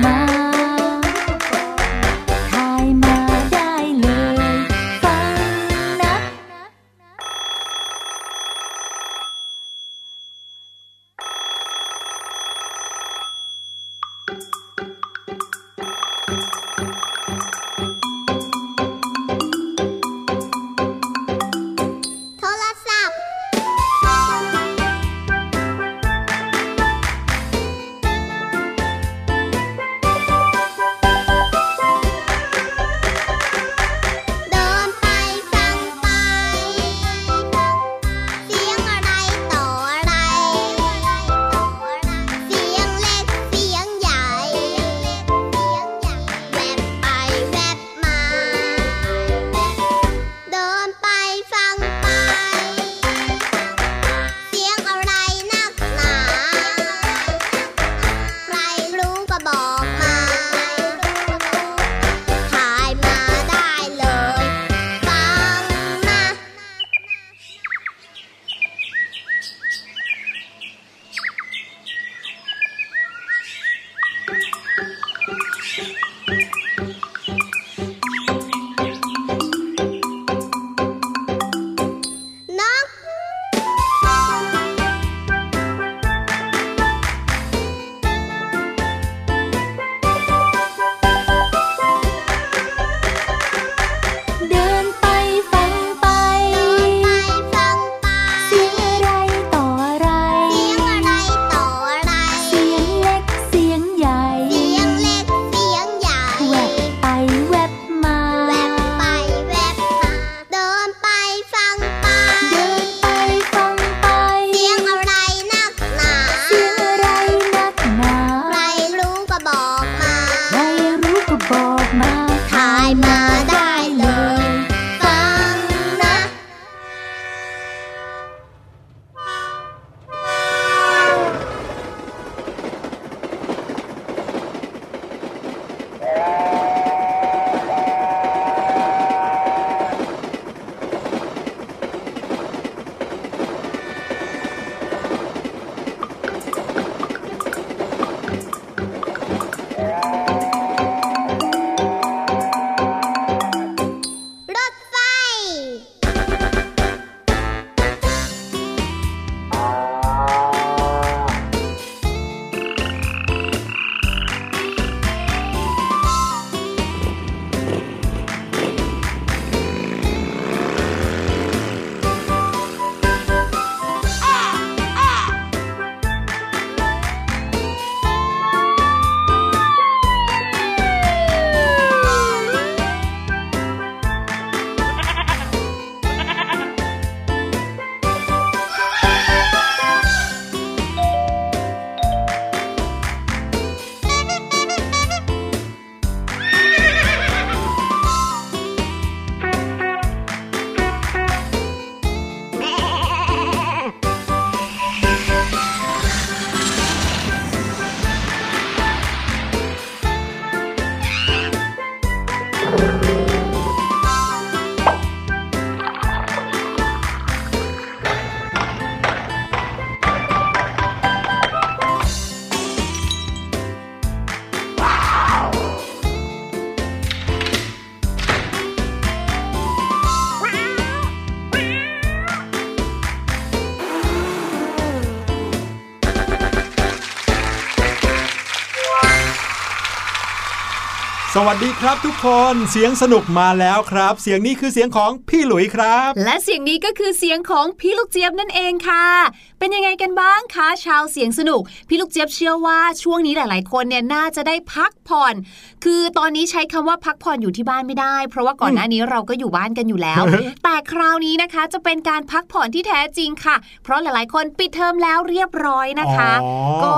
吗？ สวัสดีครับทุกคนเสียงสนุกมาแล้วครับ เสียงนี้คือเสียงของพี่หลุยครับ และเสียงนี้ก็คือเสียงของพี่ลูกเจี๊ยบนั่นเองค่ะ เป็นยังไงกันบ้างคะชาวเสียงสนุก พี่ลูกเจี๊ยบเชื่อว่าช่วงนี้หลาย ๆ คนเนี่ยน่าจะได้พักผ่อน คือตอนนี้ใช้คำว่าพักผ่อนอยู่ที่บ้านไม่ได้ เพราะว่าก่อนหน้านี้เราก็อยู่บ้านกันอยู่แล้ว แต่คราวนี้นะคะจะเป็นการพักผ่อนที่แท้จริงค่ะ เพราะหลาย ๆ คนปิดเทอมแล้วเรียบร้อยนะคะอ๋อก็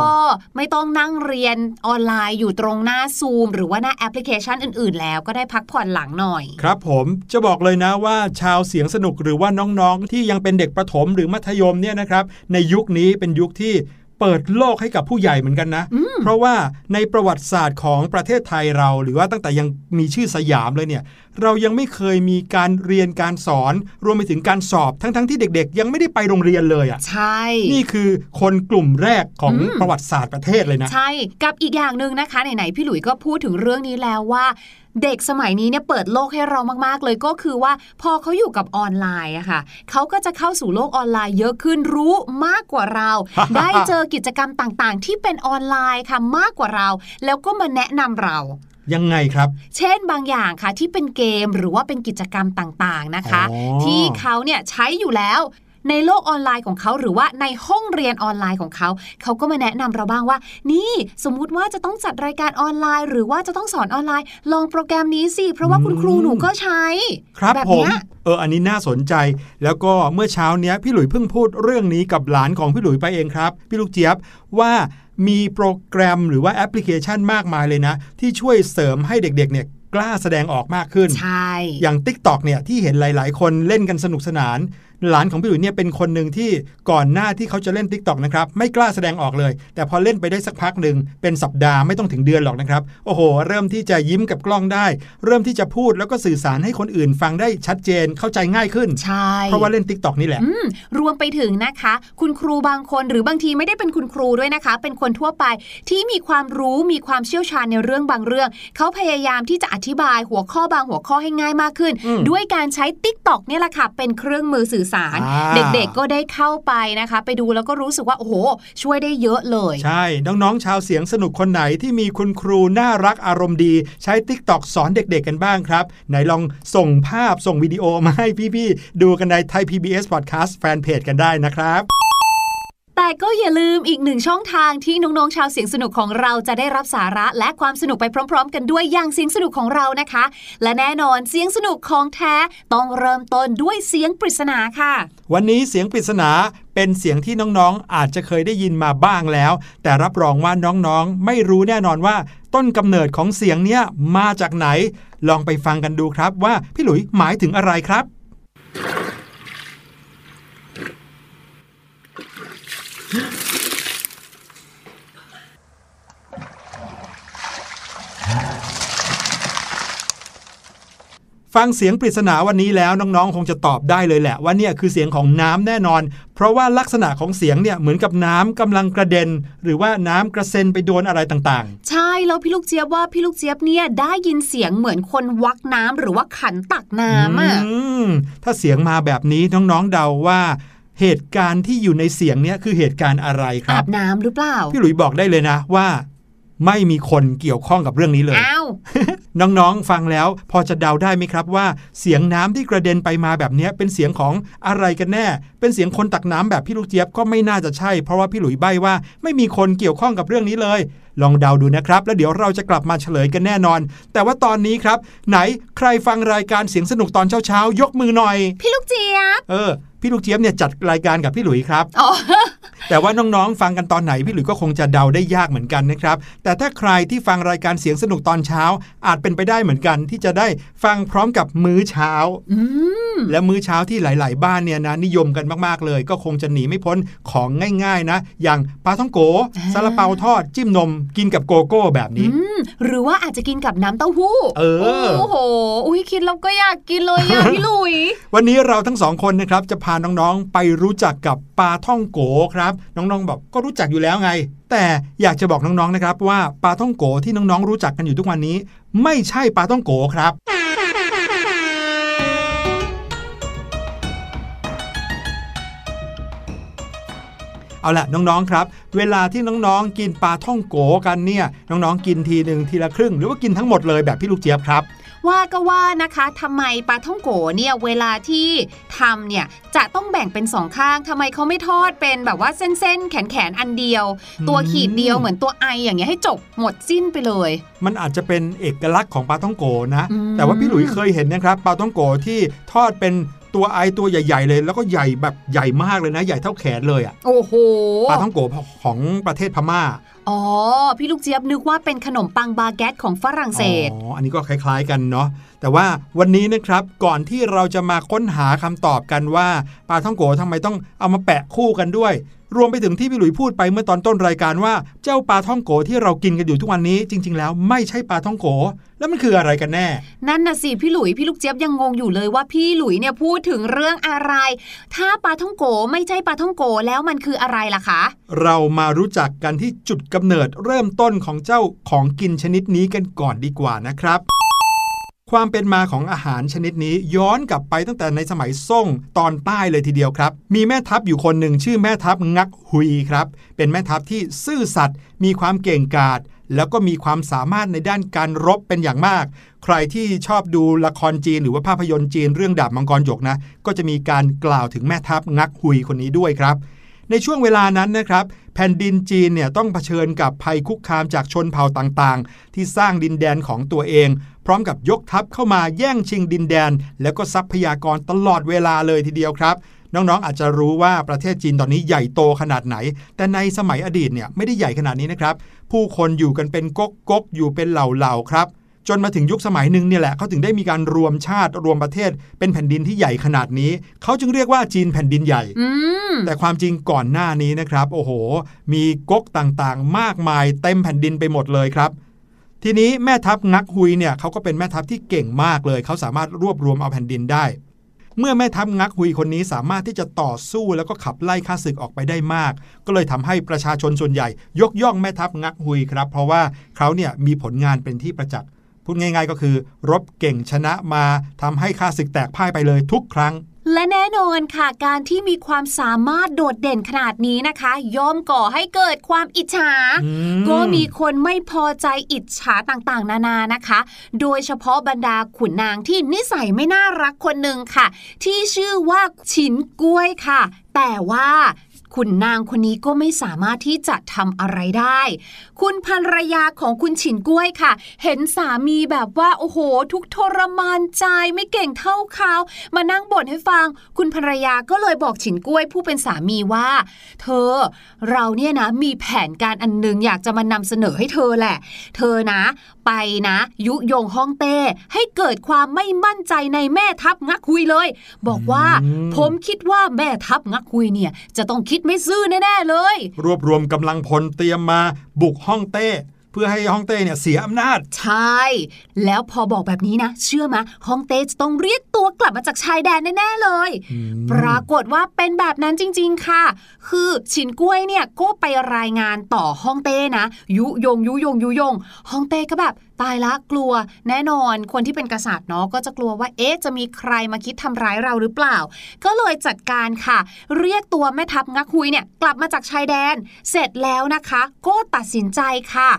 ไม่ต้องนั่งเรียนออนไลน์อยู่ตรงหน้าซูมหรือว่าหน้าแอปพลิเคชันอื่น ๆ แล้วก็ได้พักผ่อนหลังหน่อย ครับผมจะบอกเลยนะว่าชาวเสียงสนุกหรือว่าน้อง ๆ ที่ยังเป็นเด็กประถมหรือมัธยมเนี่ยนะครับในยุคนี้เป็นยุคที่เปิดโลกให้กับผู้ใหญ่เหมือนกันนะ เพราะว่าในประวัติศาสตร์ของประเทศไทยเรา หรือว่าตั้งแต่ยังมีชื่อสยามเลยเนี่ย เรายังไม่เคยมีการเรียนการสอน รวมไปถึงการสอบทั้งๆที่เด็กๆ ยังไม่ได้ไปโรงเรียนเลยอะ ใช่ นี่คือคนกลุ่มแรกของอืมประวัติศาสตร์ประเทศเลยนะ ใช่ กับอีกอย่างหนึ่งนะคะไหนๆพี่หลุยส์ก็พูดถึงเรื่องนี้แล้วว่า เด็กสมัยนี้เนี่ยเปิดโลกให้เรามากๆ เลยก็คือว่าพอเขาอยู่กับออนไลน์อะค่ะเขาก็จะเข้าสู่โลกออนไลน์เยอะขึ้นรู้มากกว่าเรา ได้เจอกิจกรรมต่างๆ ที่เป็นออนไลน์ค่ะมากกว่าเรา แล้วก็มาแนะนำเรายังไงครับ เช่นบางอย่างค่ะที่เป็นเกมหรือว่าเป็นกิจกรรมต่างๆนะคะอ๋อที่เขาเนี่ยใช้อยู่แล้ว ในโลกออนไลน์ของเขาหรือว่าในห้องเรียนออนไลน์ของเขาเขาก็มาแนะนำเราบ้างว่า นี่สมมุติว่าจะต้องจัดรายการออนไลน์ หรือว่าจะต้องสอนออนไลน์ ลองโปรแกรมนี้สิ เพราะว่าคุณครูหนูก็ใช้ครับแบบผมเนี้ยเอออันนี้น่าสนใจ แล้วก็เมื่อเช้าเนี้ยพี่หลุยเพิ่งพูดเรื่องนี้กับหลานของพี่หลุยไปเองครับ พี่ลูกเจี๊ยบว่ามีโปรแกรมหรือว่าแอปพลิเคชันมากมายเลยนะ ที่ช่วยเสริมให้เด็กๆเนี่ยกล้าแสดงออกมากขึ้น ใช่ อย่าง Tik t o อกเนี่ยที่เห็นหลาย ๆ คนเล่นกันสนุกสนาน หลานของพี่หลุยเนี่ยเป็นคนหนึ่งที่ก่อนหน้าที่เขาจะเล่น Tik t o อกนะครับไม่กล้าแสดงออกเลย แต่พอเล่นไปได้สักพักหนึ่งเป็นสัปดาห์ไม่ต้องถึงเดือนหรอกนะครับ โอ้โห เริ่มที่จะยิ้มกับกล้องได้ เริ่มที่จะพูดแล้วก็สื่อสารให้คนอื่นฟังได้ชัดเจนเข้าใจง่ายขึ้นใช่เพราะว่าเล่น Tik t o อกนี่แหละอืมรวมไปถึงนะคะ คุณครูบางคนหรือบางทีไม่ได้เป็นคุณครูด้วยนะคะ เป็นคนทั่วไปที่มีความรู้มีความเชี่ยวชาญในเรื่องบางเรื่อง เขาพยายามที่จะอธิบายหัวข้อบางหัวข้อให้ง่ายมากขึ้นอืมด้วยการใช้ t ิ k t o k เนี่ยแหละค่ะเป็นเครื่องมือสื่อสารอ่าเด็กๆก็ได้เข้าไปนะคะ ไปดูแล้วก็รู้สึกว่าโอ้โห ช่วยได้เยอะเลย ใช่ น้องๆชาวเสียงสนุกคนไหนที่มีคุณครูน่ารักอารมณ์ดี ใช้ Tik t o อกสอนเด็กๆกันบ้างครับ ไหนลองส่งภาพส่งวิดีโอมาให้พี่ๆ ดูกันในไทย PBS Podcast Fanpage กันได้นะครับ แต่ก็อย่าลืมอีกหนึ่งช่องทางที่น้องๆชาวเสียงสนุกของเราจะได้รับสาระและความสนุกไปพร้อม ๆ กันด้วยอย่างเสียงสนุกของเรานะคะ และแน่นอนเสียงสนุกของแท้ต้องเริ่มต้นด้วยเสียงปริศนาค่ะ วันนี้เสียงปริศนาเป็นเสียงที่น้องๆ อาจจะเคยได้ยินมาบ้างแล้ว แต่รับรองว่าน้องๆ ไม่รู้แน่นอนว่าต้นกำเนิดของเสียงเนี้ยมาจากไหน ลองไปฟังกันดูครับว่าพี่หลุยหมายถึงอะไรครับ ฟังเสียงปริศนาวันนี้แล้วน้องๆ คงจะตอบได้เลยแหละ ว่าเนี่ยคือเสียงของน้ำแน่นอน เพราะว่าลักษณะของเสียงเนี่ยเหมือนกับน้ำกำลังกระเด็น หรือว่าน้ำกระเซ็นไปโดนอะไรต่างใช่แล้วพี่ลูกเจี๊ยบว่าพี่ลูกเจี๊ยบเนี่ยได้ยินเสียงเหมือนคนวักน้ำหรือว่าขันตักๆน้ำอะอืมถ้าเสียงมาแบบนี้น้องๆเดาว่า เหตุการณ์ที่อยู่ในเสียงเนี้ยคือเหตุการณ์อะไรคอารับ บน้ำหรือเปล่าพี่หลุยบอกได้เลยนะว่า ไม่มีคนเกี่ยวข้องกับเรื่องนี้เลย อ้าวน้องๆ ฟังแล้วพอจะเดาได้ไหมครับว่า เสียงน้ำที่กระเด็นไปมาแบบเนี้ยเป็นเสียงของอะไรกันแน่ เป็นเสียงคนตักน้ำแบบพี่ลูกเจี๊ยบก็ไม่น่าจะใช่ เพราะว่าพี่หลุยใบ้ว่าไม่มีคนเกี่ยวข้องกับเรื่องนี้เลย ลองเดาดูนะครับ แล้วเดี๋ยวเราจะกลับมาเฉลยกันแน่นอน แต่ว่าตอนนี้ครับ ไหนใครฟังรายการเสียงสนุกตอนเช้าๆยกมือหน่อย พี่ลูกเจี๊ยบเออพี่ลูกเจี๊ยบเนี่ยจัดรายการกับพี่หลุยครับอ๋อแต่ว่าน้องๆ ฟังกันตอนไหนพี่หลุยก็คงจะเดาได้ยากเหมือนกันนะครับ แต่ถ้าใครที่ฟังรายการเสียงสนุกตอนเช้า อาจเป็นไปได้เหมือนกันที่จะได้ฟังพร้อมกับมื้อเช้าอืมและมื้อเช้าที่หลาย ๆ บ้านเนี่ยนะนิยมกันมากๆเลย ก็คงจะหนีไม่พ้นของง่าย ๆ นะ อย่างปลาท่องโกอ่าซาลาเปาทอดจิ้มนมกินกับโกโก้แบบนี้อืมหรือว่าอาจจะกินกับน้ำเต้าหู้ เออ โอ้โห อุ้ยคิดแล้วก็อยากกินเลยอะพี่ลุย วันนี้เราทั้งสองคนนะครับจะพาน้องๆไปรู้จักกับปลาท่องโกครับ น้องๆบอกก็รู้จักอยู่แล้วไง แต่อยากจะบอกน้องๆนะครับว่าปลาท่องโกที่น้องๆรู้จักกันอยู่ทุกวันนี้ ไม่ใช่ปลาท่องโกครับ เเอาละน้องๆครับ เวลาที่น้องๆ กินปลาท่องโกกันเนี่ยน้องๆ กินทีหนึ่งทีละครึ่ง หรือว่ากินทั้งหมดเลยแบบพี่ลูกเจี๊ยบครับ ว่าก็ว่านะคะทำไมปลาท่องโกเนี่ยเวลาที่ทำเนี่ยจะต้องแบ่งเป็นสองข้างทำไมเขาไม่ทอดเป็นแบบว่าเส้นๆแขนๆอันเดียว ตัวขีดเดียวเหมือนตัวไออย่างเงี้ยให้จบหมดสิ้นไปเลย มันอาจจะเป็นเอกลักษณ์ของปลาท่องโกนะอืมแต่ว่าพี่หลุยเคยเห็นนะครับปลาท่องโกที่ทอดเป็น ตัวไอตัวใหญ่ ๆ เลย แล้วก็ใหญ่แบบใหญ่มากเลยนะ ใหญ่เท่าแขนเลยอะโอ้โหปลาท่องโกของประเทศพม่าอ๋อ พี่ลูกเจี๊ยบนึกว่าเป็นขนมปังบาเกตของฝรั่งเศสอ๋ออันนี้ก็คล้าย ๆกันเนาะแต่ว่าวันนี้นะครับก่อนที่เราจะมาค้นหาคำตอบกันว่าปลาท่องโกทำไมต้องเอามาแปะคู่กันด้วย รวมไปถึงที่พี่หลุยพูดไปเมื่อตอนต้นรายการว่าเจ้าปลาท่องโกที่เรากินกันอยู่ทุกวันนี้ จริง ๆ แล้วไม่ใช่ปลาท่องโก แล้วมันคืออะไรกันแน่ นั่นน่ะสิพี่หลุยพี่ลูกเจี๊ยบยังงงอยู่เลยว่าพี่หลุยเนี่ยพูดถึงเรื่องอะไร ถ้าปลาท่องโกไม่ใช่ปลาท่องโกแล้วมันคืออะไรล่ะคะ เรามารู้จักกันที่จุดกำเนิดเริ่มต้นของเจ้าของกินชนิดนี้กันก่อนดีกว่านะครับ ความเป็นมาของอาหารชนิดนี้ย้อนกลับไปตั้งแต่ในสมัยซ่งตอนใต้เลยทีเดียวครับ มีแม่ทัพอยู่คนหนึ่งชื่อแม่ทัพงักฮุยครับ เป็นแม่ทัพที่ซื่อสัตย์มีความเก่งกาจแล้วก็มีความสามารถในด้านการรบเป็นอย่างมาก ใครที่ชอบดูละครจีนหรือว่าภาพยนตร์จีนเรื่องดาบมังกรหยกนะ ก็จะมีการกล่าวถึงแม่ทัพงักฮุยคนนี้ด้วยครับ ในช่วงเวลานั้นนะครับ แผ่นดินจีนเนี่ยต้องเผชิญกับภัยคุกคามจากชนเผ่าต่างๆ ที่สร้างดินแดนของตัวเอง พร้อมกับยกทัพเข้ามาแย่งชิงดินแดน แล้วก็ทรัพยากรตลอดเวลาเลยทีเดียวครับ น้องๆอาจจะรู้ว่าประเทศจีนตอนนี้ใหญ่โตขนาดไหน แต่ในสมัยอดีตเนี่ยไม่ได้ใหญ่ขนาดนี้นะครับ ผู้คนอยู่กันเป็นกกก๊กๆอยู่เป็นเหล่าๆครับ จนมาถึงยุคสมัยหนึ่งเนี่ยแหละเขาถึงได้มีการรวมชาติรวมประเทศ เป็นแผ่นดินที่ใหญ่ขนาดนี้ เขาจึงเรียกว่าจีนแผ่นดินใหญ่อืมแต่ความจริงก่อนหน้านี้นะครับ โอ้โห มีก๊กต่างๆ มากมายเต็มแผ่นดินไปหมดเลยครับทีนี้แม่ทัพงักฮุยเนี่ยเขาก็เป็นแม่ทัพที่เก่งมากเลย เขาสามารถรวบรวมเอาแผ่นดินได้ เมื่อแม่ทัพงักฮุยคนนี้สามารถที่จะต่อสู้แล้วก็ขับไล่ข้าศึกออกไปได้มาก ก็เลยทำให้ประชาชนส่วนใหญ่ ยกย่องแม่ทัพงักฮุยครับ เพราะว่าเขาเนี่ยมีผลงานเป็นที่ประจักษ์ พูดง่าย ๆ ก็คือ รบเก่งชนะมาทำให้ข้าศึกแตกพ่ายไปเลยทุกครั้งและแน่นอนค่ะการที่มีความสามารถโดดเด่นขนาดนี้นะคะ ย่อมก่อให้เกิดความอิจฉาอืมก็มีคนไม่พอใจอิจฉาต่างๆ นานานะคะ โดยเฉพาะบรรดาขุนนางที่นิสัยไม่น่ารักคนหนึ่งค่ะ ที่ชื่อว่าฉินกล้วยค่ะ แต่ว่า ขุนนางคนนี้ก็ไม่สามารถที่จะทำอะไรได้ คุณภรรยาของคุณฉินกล้วยค่ะ เห็นสามีแบบว่าโอ้โห ทุกข์ทรมานใจไม่เก่งเท่าเขามานั่งบ่นให้ฟัง คุณภรรยาก็เลยบอกฉินกล้วยผู้เป็นสามีว่า เธอ เราเนี่ยนะมีแผนการอันหนึงอยากจะมานำเสนอให้เธอแหละ เธอนะ ไปนะ ยุยงฮ่องเต้ให้เกิดความไม่มั่นใจในแม่ทัพงักคุยเลย บอกว่าอืมผมคิดว่าแม่ทัพงักคุยเนี่ยจะต้องคิดไม่ซื่อแน่ๆเลย รวบรวมกำลังพลเตรียมมาบุกฮ่องเต้ เพื่อให้ฮ่องเต้เนี่ยเสียอำนาจ ใช่ แล้วพอบอกแบบนี้นะ เชื่อมะฮ่องเต้จะต้องเรียกตัวกลับมาจากชายแดนแน่ๆเลย ปรากฏว่าเป็นแบบนั้นจริง ๆ ค่ะ คือฉินกล้วยเนี่ยก็ไปรายงานต่อฮ่องเต้นะ ยุยงยุยงยุยงฮ่องเต้ก็แบบ ตายละกลัวแน่นอนคนที่เป็นกษัตริย์เนาะก็จะกลัวว่าเอ๊ะจะมีใครมาคิดทำร้ายเราหรือเปล่า ก็เลยจัดการค่ะ เรียกตัวแม่ทัพงักฮุยเนี่ยกลับมาจากชายแดน เสร็จแล้วนะคะ ก็ตัดสินใจค่ะ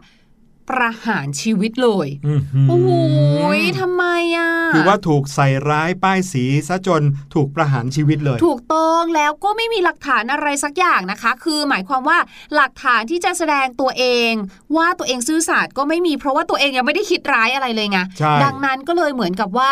ประหารชีวิตเลยอื้อหือโอ้โหทำไมอะ คือว่าถูกใส่ร้ายป้ายสีซะจนถูกประหารชีวิตเลย ถูกต้องแล้วก็ไม่มีหลักฐานอะไรสักอย่างนะคะ คือหมายความว่าหลักฐานที่จะแสดงตัวเอง ว่าตัวเองซื่อสัตย์ก็ไม่มีเพราะว่าตัวเองยังไม่ได้คิดร้ายอะไรเลยไงใช่ดังนั้นก็เลยเหมือนกับว่า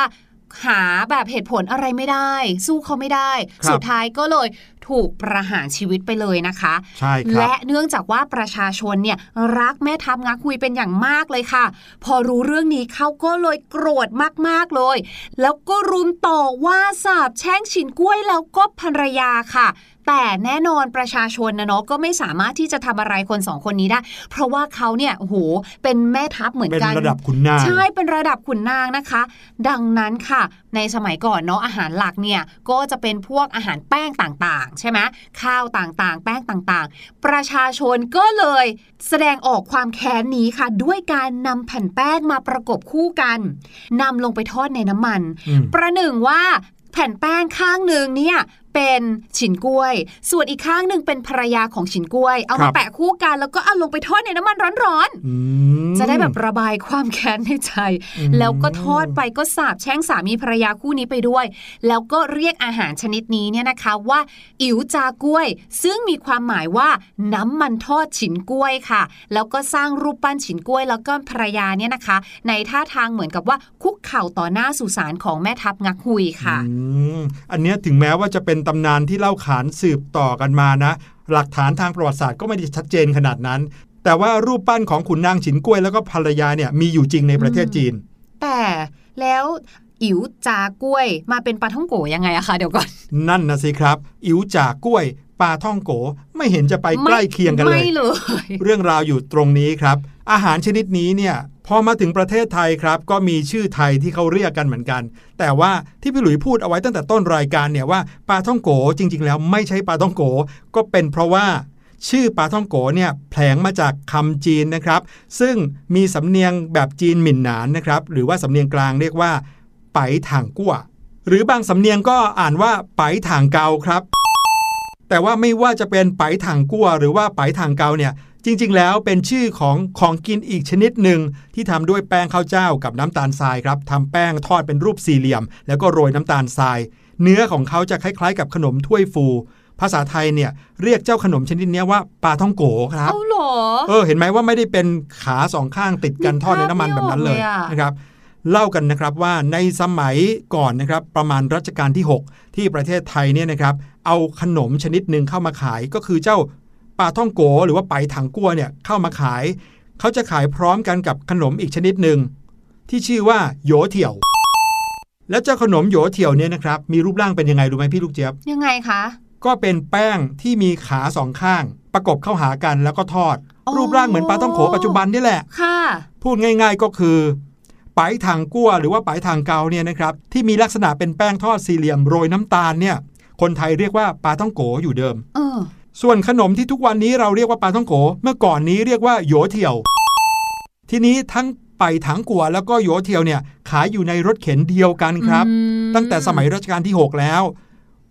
หาแบบเหตุผลอะไรไม่ได้ สู้เขาไม่ได้ครับสุดท้ายก็เลย ถูกประหารชีวิตไปเลยนะคะใช่ครับและเนื่องจากว่าประชาชนเนี่ยรักแม่ทัพงักคุยเป็นอย่างมากเลยค่ะ พอรู้เรื่องนี้เขาก็เลยโกรธมากๆเลย แล้วก็รุมต่อว่าสาบแช่งฉินกล้วยแล้วก็ภรรยาค่ะ แต่แน่นอนประชาชนนะเนาะก็ไม่สามารถที่จะทำอะไรคนสองคนนี้ได้ เพราะว่าเขาเนี่ยโอ้โหเป็นแม่ทัพเหมือนเป็นกันระดับขุนนางใช่เป็นระดับขุนนางนะคะ ดังนั้นค่ะ ในสมัยก่อนเนาะอาหารหลักเนี่ยก็จะเป็นพวกอาหารแป้งต่างๆ ใช่ไหมข้าวต่างๆ แป้งต่างๆ ประชาชนก็เลยแสดงออกความแค้นนี้ค่ะ ด้วยการนำแผ่นแป้งมาประกบคู่กันนำลงไปทอดในน้ำมันอืมประหนึ่งว่าแผ่นแป้งข้างหนึ่งเนี่ย เป็นฉินกล้วย ส่วนอีกข้างหนึ่งเป็นภรรยาของฉินกล้วย เอาครัมาบแปะคู่กันแล้วก็เอาลงไปทอดในน้ำมันร้อนอืมๆจะได้แบบระบายความแค้นในใจอืมแล้วก็ทอดไปก็สาบแช่งสามีภรรยาคู่นี้ไปด้วย แล้วก็เรียกอาหารชนิดนี้เนี่ยนะคะว่า อิ๋วจากล้วย ซึ่งมีความหมายว่าน้ำมันทอดฉินกล้วยค่ะ แล้วก็สร้างรูปปั้นฉินกล้วย แล้วก็ภรรยาเนี่ยนะคะ ในท่าทางเหมือนกับว่าคุกเข่าต่อหน้าสุสานของแม่ทัพงักฮุยค่ะอืมอันเนี้ยถึงแม้ว่าจะเป็นตำนานที่เล่าขานสืบต่อกันมานะ หลักฐานทางประวัติศาสตร์ก็ไม่ได้ชัดเจนขนาดนั้น แต่ว่ารูปปั้นของขุนนางฉินกล้วยแล้วก็ภรรยาเนี่ยมีอยู่จริงในประเทศจีน แต่แล้วอิ๋วจากล้วยมาเป็นปลาท่องโกยังไงอะคะเดี๋ยวก่อน นั่นนะสิครับ อิ๋วจากกล้วยปลาท่องโกไม่เห็นจะไปใกล้เคียงกันเลยไม่เลย เรื่องราวอยู่ตรงนี้ครับ อาหารชนิดนี้เนี่ย พอมาถึงประเทศไทยครับก็มีชื่อไทยที่เขาเรียกกันเหมือนกัน แต่ว่าที่พี่หลุยพูดเอาไว้ตั้งแต่ต้นรายการเนี่ยว่าปลาท่องโกจริง ๆ แล้วไม่ใช่ปลาท่องโกก็เป็นเพราะว่าชื่อปลาท่องโกเนี่ยแผลงมาจากคำจีนนะครับ ซึ่งมีสำเนียงแบบจีนหมิ่นหนานนะครับ หรือว่าสำเนียงกลางเรียกว่า ไปถังกั้วหรือบางสำเนียงก็อ่านว่าไปถังเกาครับ แต่ว่าไม่ว่าจะเป็นไปถังกั้วหรือว่าไปถังเกาเนี่ย จริงๆ แล้วเป็นชื่อของของกินอีกชนิดหนึ่งที่ทำด้วยแป้งข้าวเจ้ากับน้ำตาลทรายครับทำแป้งทอดเป็นรูปสี่เหลี่ยม แล้วก็โรยน้ำตาลทราย เนื้อของเขาจะคล้ายๆ กับขนมถ้วยฟู ภาษาไทยเนี่ยเรียกเจ้าขนมชนิดเนี้ยว่าปลาท่องโกครับเอาเหรอเออเห็นไหมว่าไม่ได้เป็นขาสองข้างติดกันนึกทอดในน้ำมันภาพไม่แบบนั้นเลยออกเลยอะนะครับเล่ากันนะครับว่าในสมัยก่อนนะครับประมาณรัชกาลที่ 6 ที่ประเทศไทยเนี่ยนะครับเอาขนมชนิดหนึ่งเข้ามาขายก็คือเจ้า ปลาท่องโกหรือว่าไปถังกั้วเนี่ยเข้ามาขาย เขาจะขายพร้อมกันกับขนมอีกชนิดหนึ่งที่ชื่อว่าโยเถี่ยว แล้วเจ้าขนมโยเถี่ยวเนี่ยนะครับมีรูปร่างเป็นยังไงรู้ไหมพี่ลูกเจี๊ยบยังไงคะก็เป็นแป้งที่มีขาสองข้าง ประกบเข้าหากันแล้วก็ทอดอ๋อรูปร่างเหมือนปลาต้องโขปัจจุบันนี่แหละค่ะ พูดง่าย ๆก็คือไปทางกั้วหรือว่าไปทางเกาเนี่ยนะครับที่มีลักษณะเป็นแป้งทอดสี่เหลี่ยมโรยน้ำตาลเนี่ย คนไทยเรียกว่าปลาต้องโกอยู่เดิม เออ ส่วนขนมที่ทุกวันนี้เราเรียกว่าปลาต้องโก เมื่อก่อนนี้เรียกว่าโยเที่ยว ทีนี้ทั้งไปถังกัวแล้วก็โยเที่ยวเนี่ยขายอยู่ในรถเข็นเดียวกันครับอืมตั้งแต่สมัยรัชกาลที่ 6 แล้ว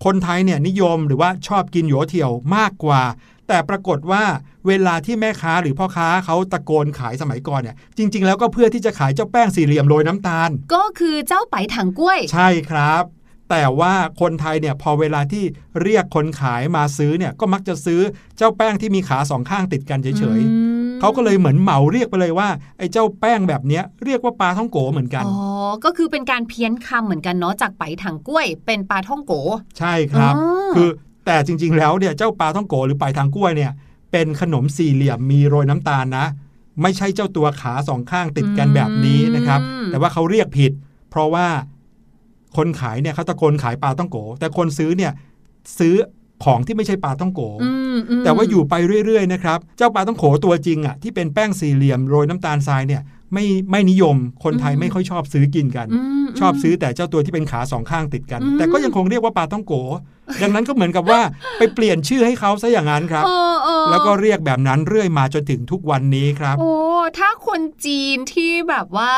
คนไทยเนี่ยนิยมหรือว่าชอบกินโยเที่ยวมากกว่า แต่ปรากฏว่าเวลาที่แม่ค้าหรือพ่อค้าเขาตะโกนขายสมัยก่อนเนี่ยจริง ๆ แล้วก็เพื่อที่จะขายเจ้าแป้งสี่เหลี่ยมโรยน้ำตาล ก็คือเจ้าไปถังกล้วย ใช่ครับ แต่ว่าคนไทยเนี่ยพอเวลาที่เรียกคนขายมาซื้อเนี่ยก็มักจะซื้อเจ้าแป้งที่มีขาสองข้างติดกันเฉยๆเขาก็เลยเหมือนเหมาเรียกไปเลยว่าไอ้เจ้าแป้งแบบเนี้ยเรียกว่าปลาท่องโกเหมือนกันอ๋อก็คือเป็นการเพี้ยนคำเหมือนกันเนาะจากไปถังกล้วย เป็นปลาท่องโก ใช่ครับอ๋อคือแต่จริง ๆ แล้วเนี่ยเจ้าปลาท่องโกหรือปลายทางกล้วยเนี่ยเป็นขนมสี่เหลี่ยมมีโรยน้ำตาลนะ ไม่ใช่เจ้าตัวขาสองข้างติดกันแบบนี้นะครับ แต่ว่าเขาเรียกผิด เพราะว่า คนขายเนี่ยเขาตะโกนขายปลาต้องโก แต่คนซื้อเนี่ยซื้อของที่ไม่ใช่ปลาต้องโกอืมอืมแต่ว่าอยู่ไปเรื่อยๆนะครับ เจ้าปลาต้องโขตัวจริงอะที่เป็นแป้งสี่เหลี่ยมโรยน้ำตาลทรายเนี่ยไม่ไม่นิยมคนไทยไม่ค่อยชอบซื้อกินกันม ชอบซื้อแต่เจ้าตัวที่เป็นขาสองข้างติดกันอืมแต่ก็ยังคงเรียกว่าปลาต้องโก ดังนั้นก็เหมือนกับว่าไปเปลี่ยนชื่อให้เขาซะอย่างนั้นครับเออเออแล้วก็เรียกแบบนั้นเรื่อยมาจนถึงทุกวันนี้ครับ โอ้ถ้าคนจีนที่แบบว่า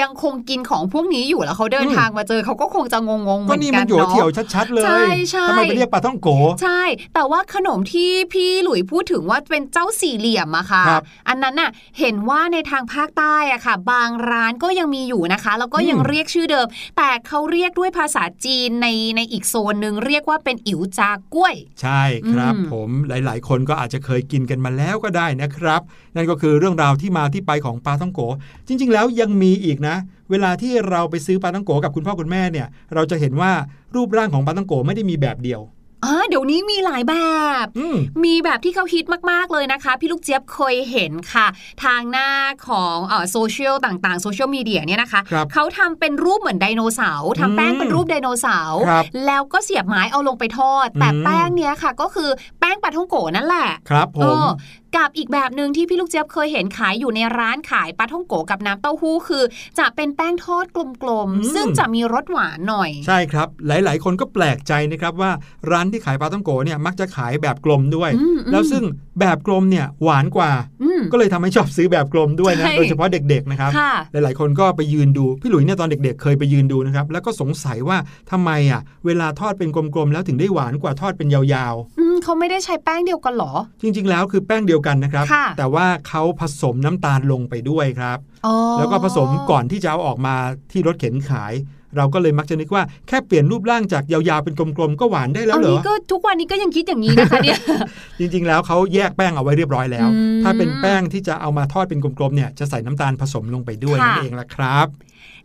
ยังคงกินของพวกนี้อยู่แล้วเขาเดินอืมทางมาเจอเขาก็คงจะงงๆเหก็มือนนี่กัมันนโยเนาะเที่ยวชัดๆเลยใช่ใช่ทำไมไปเรียกปลาต้องโก ใช่ แต่ว่าขนมที่พี่หลุยพูดถึงว่าเป็นเจ้าสี่เหลี่ยมอะค่ะครับอันนั้นน่ะเห็นว่าในทางภาคใต้อะค่ะ บางร้านก็ยังมีอยู่นะคะ แล้วก็ยังอืมเรียกชื่อเดิมแต่เขาเรียกด้วยภาษาจีนในในอีกโซนหนึ่งเรียกว่าเป็นอิ๋วจากล้วย ใช่ครับอืมผมหลาย ๆ คนก็อาจจะเคยกินกันมาแล้วก็ได้นะครับ นั่นก็คือเรื่องราวที่มาที่ไปของปลาต้องโก จริง ๆ แล้วยังมีอีกนะ เวลาที่เราไปซื้อปลาต้องโกกับคุณพ่อคุณแม่เนี่ย เราจะเห็นว่ารูปร่างของปลาต้องโกไม่ได้มีแบบเดียว อ่าเดี๋ยวนี้มีหลายแบบอืมมีแบบที่เขาฮิตมาก ๆ เลยนะคะ พี่ลูกเจี๊ยบเคยเห็นค่ะ ทางหน้าของเอ่อโซเชียลต่างๆโซเชียลมีเดียเนี่ยนะคะครับเขาทำเป็นรูปเหมือนไดโนเสาร์ทำแป้งอืมเป็นรูปไดโนเสาร์ครับแล้วก็เสียบไม้เอาลงไปทอด แต่อืมแป้งเนี้ยค่ะ ก็คือแป้งปาท่องโก๋นั่นแหละ ครับผเอมอ กับอีกแบบหนึ่งที่พี่ลูกเจี๊ยบเคยเห็นขายอยู่ในร้านขายปาท่องโก๋กับน้ำเต้าหู้คือ จะเป็นแป้งทอดกลมอืมๆซึ่งจะมีรสหวานหน่อย ใช่ครับ หลายๆ คนก็แปลกใจนะครับว่าร้านที่ขายปลาต้องโกเนี่ยมักจะขายแบบกลมด้วยอืมอืมแล้วซึ่งแบบกลมเนี่ยหวานกว่าอืมก็เลยทำให้ชอบซื้อแบบกลมด้วยนะใช่โดยเฉพาะเด็กๆนะครับค่ะหลายๆ คนก็ไปยืนดูพี่หลุยเนี่ยตอนเด็กๆ เคยไปยืนดูนะครับแล้วก็สงสัยว่าทำไมอะเวลาทอดเป็นกลมๆแล้วถึงได้หวานกว่าทอดเป็นยาวอืม เขาไม่ได้ใช้แป้งเดียวกันเหรอๆจริง ๆ แล้วคือแป้งเดียวกันนะครับค่ะแต่ว่าเขาผสมน้ำตาลลงไปด้วยครับอ๋อแล้วก็ผสมก่อนที่จะเอาออกมาที่รถเข็นขาย เราก็เลยมักจะนึกว่าแค่เปลี่ยนรูปร่างจากยาวๆเป็นกลมๆก็หวานได้แล้วเอาเหรอนี้ก็ทุกวันนี้ก็ยังคิดอย่างนี้นะคะเนี่ยจริง ๆ แล้วเขาแยกแป้งเอาไว้เรียบร้อยแล้วอืมถ้าเป็นแป้งที่จะเอามาทอดเป็นกลมๆเนี่ยจะใส่น้ำตาลผสมลงไปด้วยค่ะนั่นเองละครับ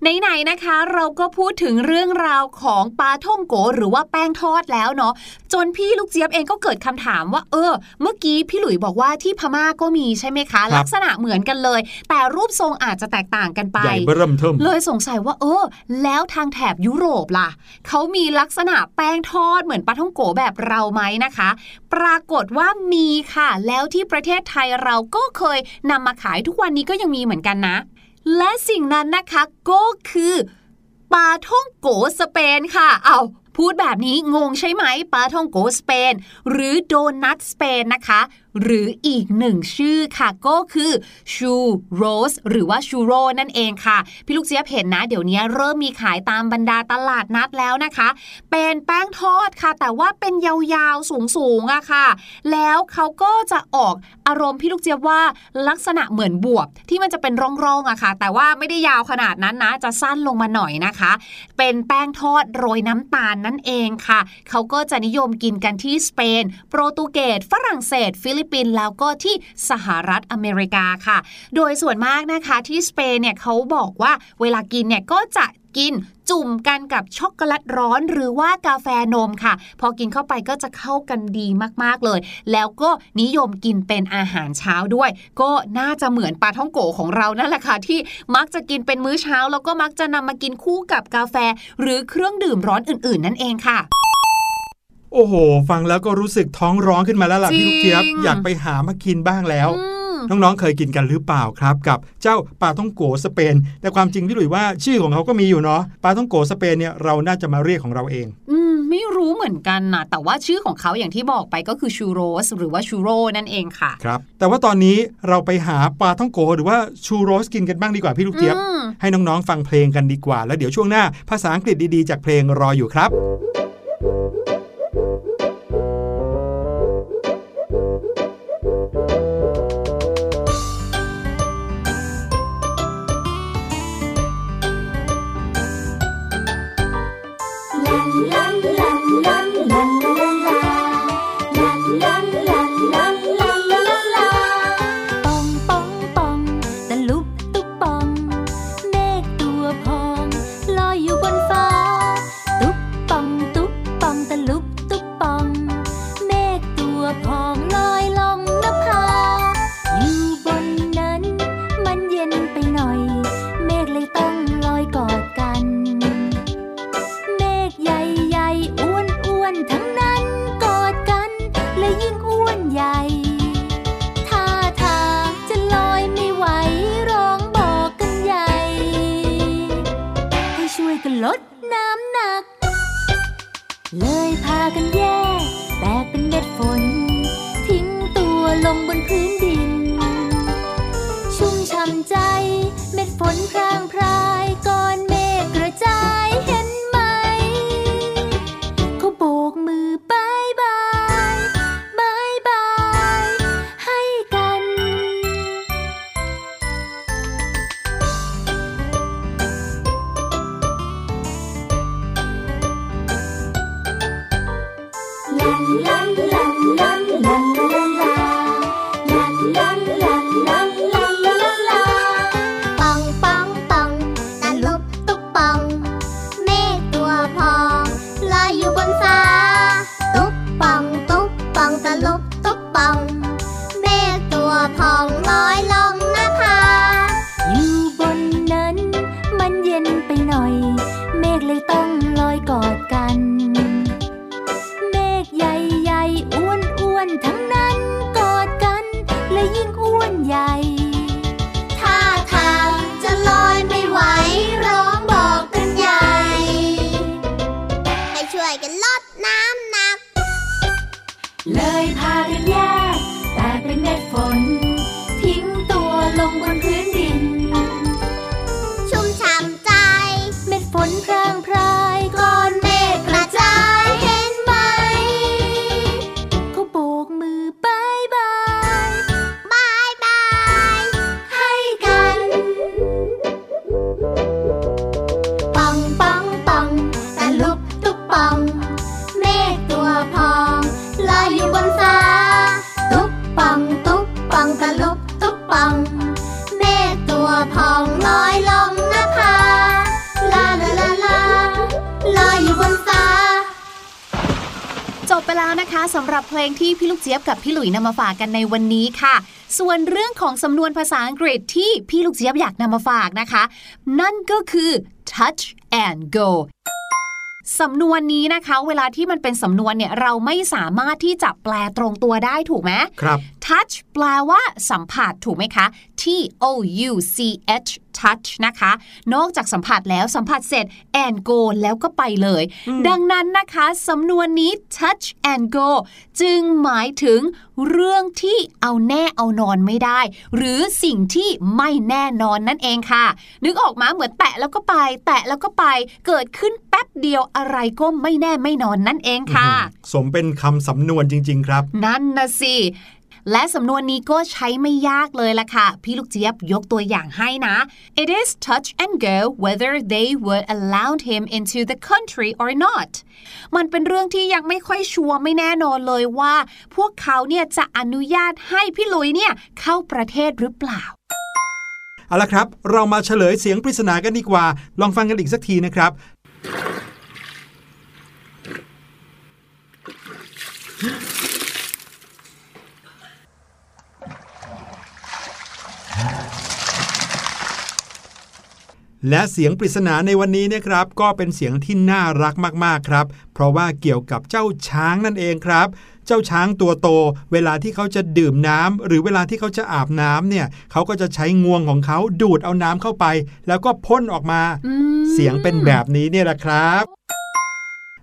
ไหนๆนะคะ เราก็พูดถึงเรื่องราวของปลาท่องโกหรือว่าแป้งทอดแล้วเนาะจนพี่ลูกเจี๊ยบเองก็เกิดคำถามว่า เออ เมื่อกี้พี่หลุยบอกว่าที่พม่าก็มีใช่ไหมคะครับลักษณะเหมือนกันเลย แต่รูปทรงอาจจะแตกต่างกันไปใหญ่เบิ่มเทิมเลยสงสัยว่า เออ แล้วทางแถบยุโรปล่ะเขามีลักษณะแป้งทอดเหมือนปลาท่องโกแบบเราไหมนะคะ ปรากฏว่ามีค่ะ แล้วที่ประเทศไทยเราก็เคยนำมาขายทุกวันนี้ก็ยังมีเหมือนกันนะ และสิ่งนั้นนะคะก็คือปลาท่องโกสเปนค่ะ เอาพูดแบบนี้งงใช่ไหมปลาท่องโกสเปน หรือโดนัทสเปนนะคะ หรืออีกหนึ่งชื่อค่ะก็คือชูโรสหรือว่าชูโรนั่นเองค่ะ พี่ลูกเจี๊ยบเห็นนะ เดี๋ยวนี้เริ่มมีขายตามบรรดาตลาดนัดแล้วนะคะ เป็นแป้งทอดค่ะ แต่ว่าเป็นยาวๆสูงๆอะค่ะ แล้วเขาก็จะออกอารมณ์พี่ลูกเจี๊ยบว่าลักษณะเหมือนบวบที่มันจะเป็นร่องๆอะค่ะ แต่ว่าไม่ได้ยาวขนาดนั้นนะ จะสั้นลงมาหน่อยนะคะ เป็นแป้งทอดโรยน้ำตาลนั่นเองค่ะเขาก็จะนิยมกินกันที่สเปน โปรตุเกสฝรั่งเศสฟิลิปปินส์แล้วก็ที่สหรัฐอเมริกาค่ะ โดยส่วนมากนะคะที่สเปนเนี่ยเขาบอกว่าเวลากินเนี่ยก็จะกินจุ่มกันกับช็อกโกแลตร้อนหรือว่ากาแฟนมค่ะ พอกินเข้าไปก็จะเข้ากันดีมากๆเลย แล้วก็นิยมกินเป็นอาหารเช้าด้วย ก็น่าจะเหมือนปาท่องโก๋ของเรานั่นแหละค่ะ ที่มักจะกินเป็นมื้อเช้า แล้วก็มักจะนำมากินคู่กับกาแฟ หรือเครื่องดื่มร้อนอื่น ๆ นั่นเองค่ะ โอ้โห ฟังแล้วก็รู้สึกท้องร้องขึ้นมาแล้วล่ะจริพี่งลูกเจี๊ยบอยากไปหามากินบ้างแล้วอืมน้องๆ เคยกินกันหรือเปล่าครับ กับเจ้าปลาท่องโกสเปน แต่ความจริงพี่หลุยว่าชื่อของเขาก็มีอยู่เนาะปลาท่องโกสเปนเนี่ยเราน่าจะมาเรียกของเราเอง อืมไม่รู้เหมือนกันนะแต่ว่าชื่อของเขาอย่างที่บอกไปก็คือชูโรสหรือว่าชูโรนั่นเองค่ะครับแต่ว่าตอนนี้เราไปหาปลาท่องโกหรือว่าชูโรสกินกันบ้างดีกว่าพี่ลูกเจี๊ยบอืมให้น้องๆ ฟังเพลงกันดีกว่า แล้วเดี๋ยวช่วงหน้าภาษาอังกฤษดีๆจากเพลงรออยู่ครับ ลดน้ำหนัก เลยพากันแยกแตกเป็นเม็ดฝน ทิ้งตัวลงบนพื้นดิน ชุ่มช่ำใจเม็ดฝนพรางพราย เจี๊ยบกับพี่หลุยนำมาฝากกันในวันนี้ค่ะ ส่วนเรื่องของสำนวนภาษาอังกฤษที่พี่ลูกเจี๊ยบอยากนำมาฝากนะคะ นั่นก็คือ touch and go สำนวนนี้นะคะ เวลาที่มันเป็นสำนวนเนี่ยเราไม่สามารถที่จะแปลตรงตัวได้ถูกไหมครับ touch แปลว่าสัมผัสถูกไหมคะ T O U C H touch นะคะ นอกจากสัมผัสแล้วสัมผัสเสร็จ and go แล้วก็ไปเลย ดังนั้นนะคะสำนวนนี้ touch and go จึงหมายถึงเรื่องที่เอาแน่เอานอนไม่ได้ หรือสิ่งที่ไม่แน่นอนนั่นเองค่ะ นึกออกมาเหมือนแตะแล้วก็ไป แตะแล้วก็ไป เกิดขึ้นแป๊บเดียวอะไรก็ไม่แน่ไม่นอนนั่นเองค่ะ สมเป็นคำสำนวนจริง ๆ ครับ นั่นนะสิ และสำนวนนี้ก็ใช้ไม่ยากเลยล่ะค่ะ พี่ลูกเจี๊ยบยกตัวอย่างให้นะ It is touch and go whether they would allow him into the country or not มันเป็นเรื่องที่ยังไม่ค่อยชัวร์ไม่แน่นอนเลยว่า พวกเขาเนี่ยจะอนุญาตให้พี่ลุยเนี่ยเข้าประเทศหรือเปล่าเอาละครับ เรามาเฉลยเสียงปริศนากันดีกว่า ลองฟังกันอีกสักทีนะครับ และเสียงปริศนาในวันนี้นะครับ ก็เป็นเสียงที่น่ารักมากๆครับ เพราะว่าเกี่ยวกับเจ้าช้างนั่นเองครับ เจ้าช้างตัวโต เวลาที่เขาจะดื่มน้ำหรือเวลาที่เขาจะอาบน้ำเนี่ยเขาก็จะใช้งวงของเขาดูดเอาน้ำเข้าไป แล้วก็พ่นออกมา เสียงเป็นแบบนี้เนี่ยแหละครับ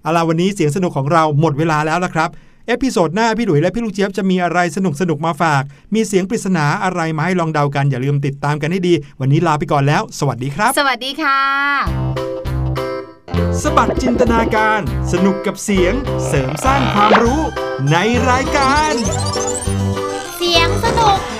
เอาล่ะวันนี้เสียงสนุกของเราหมดเวลาแล้วละครับ episode หน้าพี่หลุยและพี่ลูกเจี๊ยบจะมีอะไรสนุกสนุกๆมาฝาก มีเสียงปริศนาอะไรมาให้ลองเดากันอย่าลืมติดตามกันให้ดี วันนี้ลาไปก่อนแล้ว สวัสดีครับ สวัสดีค่ะ สบัดจินตนาการ สนุกกับเสียงเสริมสร้างความรู้ในรายการ เสียงสนุก